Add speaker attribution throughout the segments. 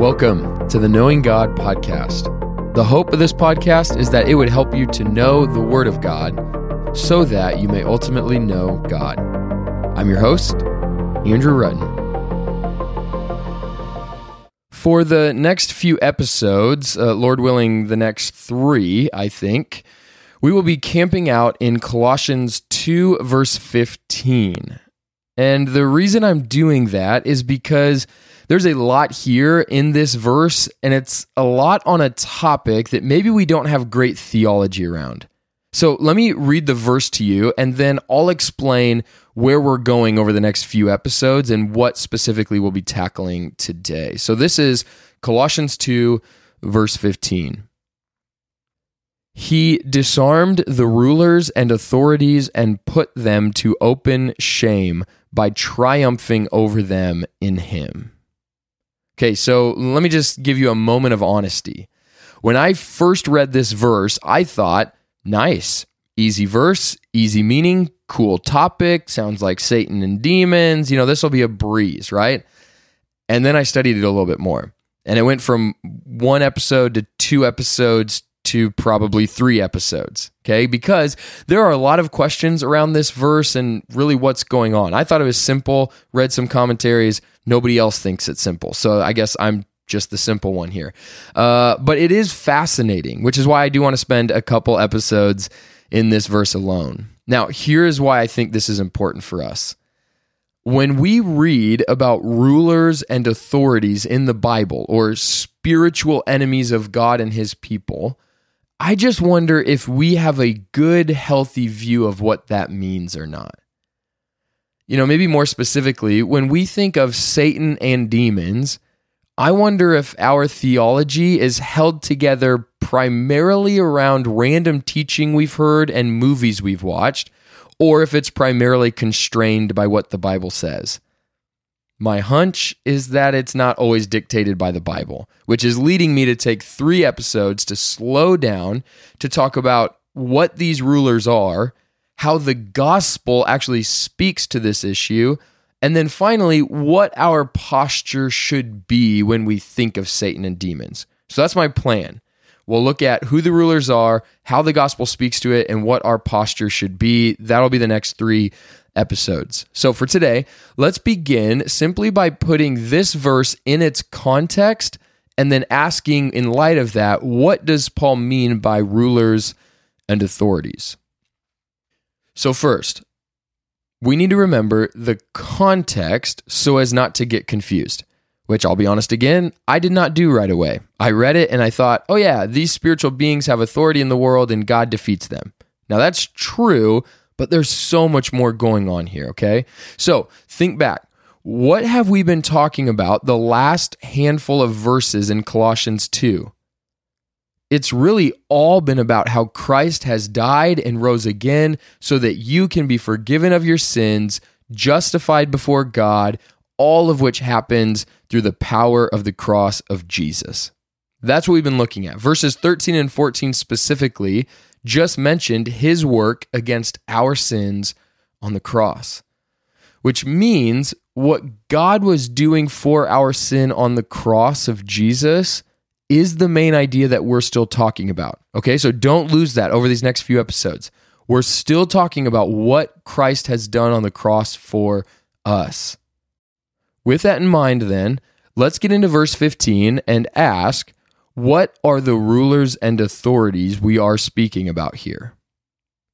Speaker 1: Welcome to the Knowing God podcast. The hope of this podcast is that it would help you to know the Word of God so that you may ultimately know God. I'm your host, Andrew Rutten. For the next few episodes, uh, Lord willing, the next three, I think, we will be camping out in Colossians 2, verse 15. And the reason I'm doing that is because there's a lot here in this verse, and it's a lot on a topic that maybe we don't have great theology around. So let me read the verse to you, and then I'll explain where we're going over the next few episodes and what specifically we'll be tackling today. So this is Colossians 2, verse 15. He disarmed the rulers and authorities and put them to open shame by triumphing over them in him. Okay, so let me just give you a moment of honesty. When I first read this verse, I thought, nice, easy verse, easy meaning, cool topic, sounds like Satan and demons. You know, this will be a breeze, right? And then I studied it a little bit more. And it went from one episode to two episodes to probably three episodes. Okay. Because there are a lot of questions around this verse and really what's going on. I thought it was simple, read some commentaries. Nobody else thinks it's simple. So I guess I'm just the simple one here. Uh, but it is fascinating, which is why I do want to spend a couple episodes in this verse alone. Now, here is why I think this is important for us. When we read about rulers and authorities in the Bible or spiritual enemies of God and his people, I just wonder if we have a good, healthy view of what that means or not. You know, maybe more specifically, when we think of Satan and demons, I wonder if our theology is held together primarily around random teaching we've heard and movies we've watched, or if it's primarily constrained by what the Bible says. My hunch is that it's not always dictated by the Bible, which is leading me to take three episodes to slow down to talk about what these rulers are, how the gospel actually speaks to this issue, and then finally, what our posture should be when we think of Satan and demons. So that's my plan. We'll look at who the rulers are, how the gospel speaks to it, and what our posture should be. That'll be the next three episodes. So for today, let's begin simply by putting this verse in its context and then asking, in light of that, what does Paul mean by rulers and authorities? So, first, we need to remember the context so as not to get confused, which I'll be honest again, I did not do right away. I read it and I thought, oh, yeah, these spiritual beings have authority in the world and God defeats them. Now, that's true, but there's so much more going on here, okay? So think back. What have we been talking about the last handful of verses in Colossians 2? It's really all been about how Christ has died and rose again so that you can be forgiven of your sins, justified before God, all of which happens through the power of the cross of Jesus. That's what we've been looking at. Verses 13 and 14 specifically just mentioned his work against our sins on the cross, which means what God was doing for our sin on the cross of Jesus is the main idea that we're still talking about. Okay, so don't lose that over these next few episodes. We're still talking about what Christ has done on the cross for us. With that in mind, then, let's get into verse 15 and ask what are the rulers and authorities we are speaking about here?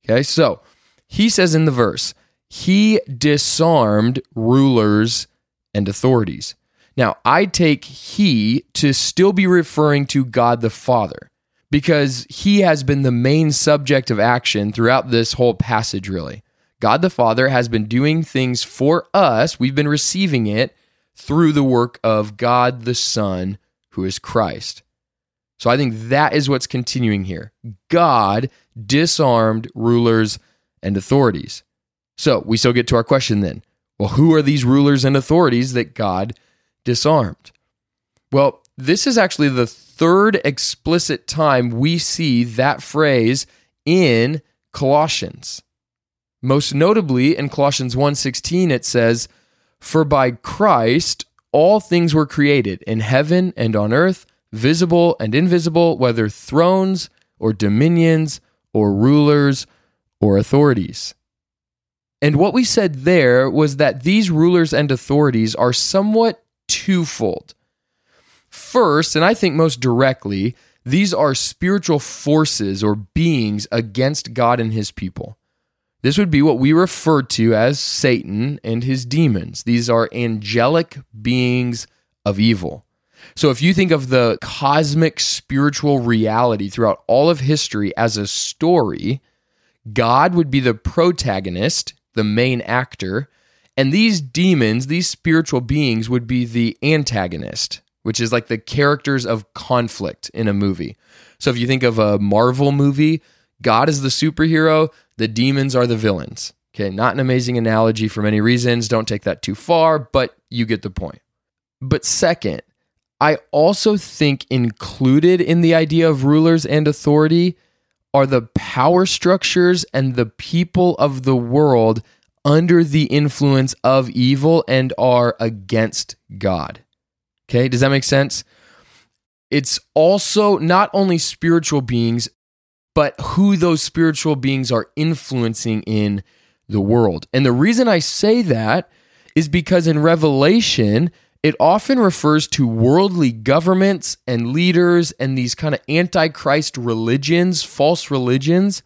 Speaker 1: Okay, so he says in the verse, he disarmed rulers and authorities. Now, I take he to still be referring to God the Father because he has been the main subject of action throughout this whole passage, really. God the Father has been doing things for us, we've been receiving it through the work of God the Son, who is Christ. So I think that is what's continuing here. God disarmed rulers and authorities. So we still get to our question then. Well, who are these rulers and authorities that God disarmed? Well, this is actually the third explicit time we see that phrase in Colossians. Most notably in Colossians 1:16 it says, "For by Christ all things were created in heaven and on earth, visible and invisible, whether thrones or dominions or rulers or authorities. And what we said there was that these rulers and authorities are somewhat twofold. First, and I think most directly, these are spiritual forces or beings against God and his people. This would be what we refer to as Satan and his demons. These are angelic beings of evil. So if you think of the cosmic spiritual reality throughout all of history as a story, God would be the protagonist, the main actor, and these demons, these spiritual beings, would be the antagonist, which is like the characters of conflict in a movie. So if you think of a Marvel movie, God is the superhero, the demons are the villains. Okay, not an amazing analogy for many reasons. Don't take that too far, but you get the point. But second, I also think included in the idea of rulers and authority are the power structures and the people of the world under the influence of evil and are against God. Okay, does that make sense? It's also not only spiritual beings, but who those spiritual beings are influencing in the world. And the reason I say that is because in Revelation, it often refers to worldly governments and leaders and these kind of antichrist religions, false religions,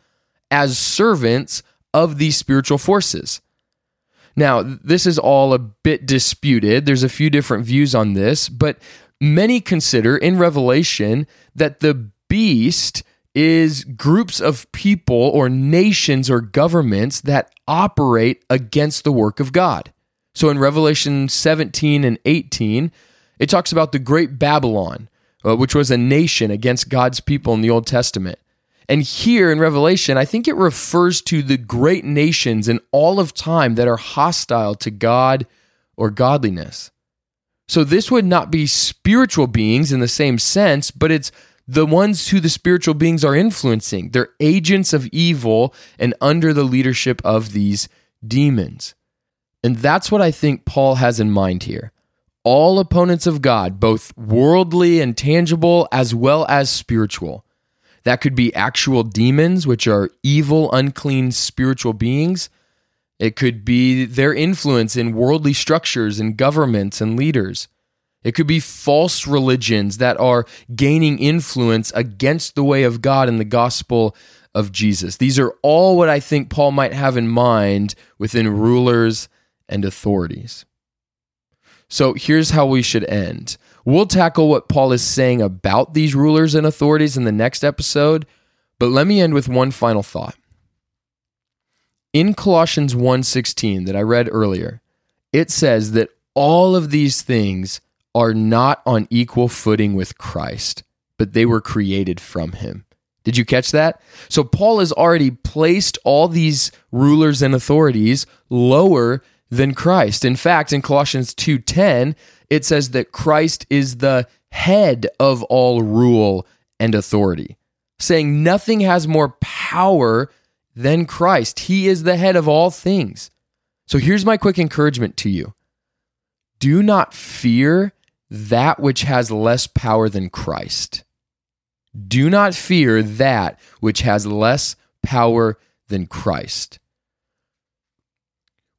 Speaker 1: as servants of these spiritual forces. Now, this is all a bit disputed. There's a few different views on this, but many consider in Revelation that the beast is groups of people or nations or governments that operate against the work of God. So in Revelation 17 and 18, it talks about the great Babylon, uh, which was a nation against God's people in the Old Testament. And here in Revelation, I think it refers to the great nations in all of time that are hostile to God or godliness. So this would not be spiritual beings in the same sense, but it's the ones who the spiritual beings are influencing. They're agents of evil and under the leadership of these demons. And that's what I think Paul has in mind here. All opponents of God, both worldly and tangible, as well as spiritual. That could be actual demons, which are evil, unclean spiritual beings. It could be their influence in worldly structures and governments and leaders. It could be false religions that are gaining influence against the way of God and the gospel of Jesus. These are all what I think Paul might have in mind within rulers and authorities. So here's how we should end. We'll tackle what Paul is saying about these rulers and authorities in the next episode, but let me end with one final thought. In Colossians 1:16 that I read earlier, it says that all of these things are not on equal footing with Christ, but they were created from him. Did you catch that? So Paul has already placed all these rulers and authorities lower than Christ. In fact, in Colossians 2:10, it says that Christ is the head of all rule and authority, saying nothing has more power than Christ. He is the head of all things. So here's my quick encouragement to you. Do not fear that which has less power than Christ. Do not fear that which has less power than Christ.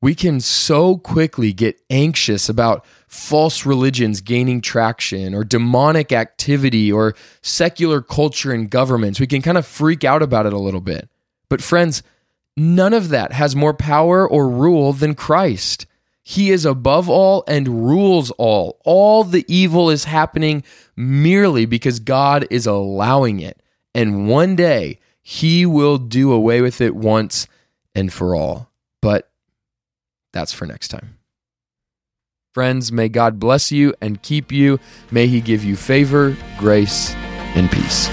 Speaker 1: We can so quickly get anxious about false religions gaining traction or demonic activity or secular culture and governments. We can kind of freak out about it a little bit. But, friends, none of that has more power or rule than Christ. He is above all and rules all. All the evil is happening merely because God is allowing it. And one day, He will do away with it once and for all. But that's for next time. Friends, may God bless you and keep you. May He give you favor, grace, and peace.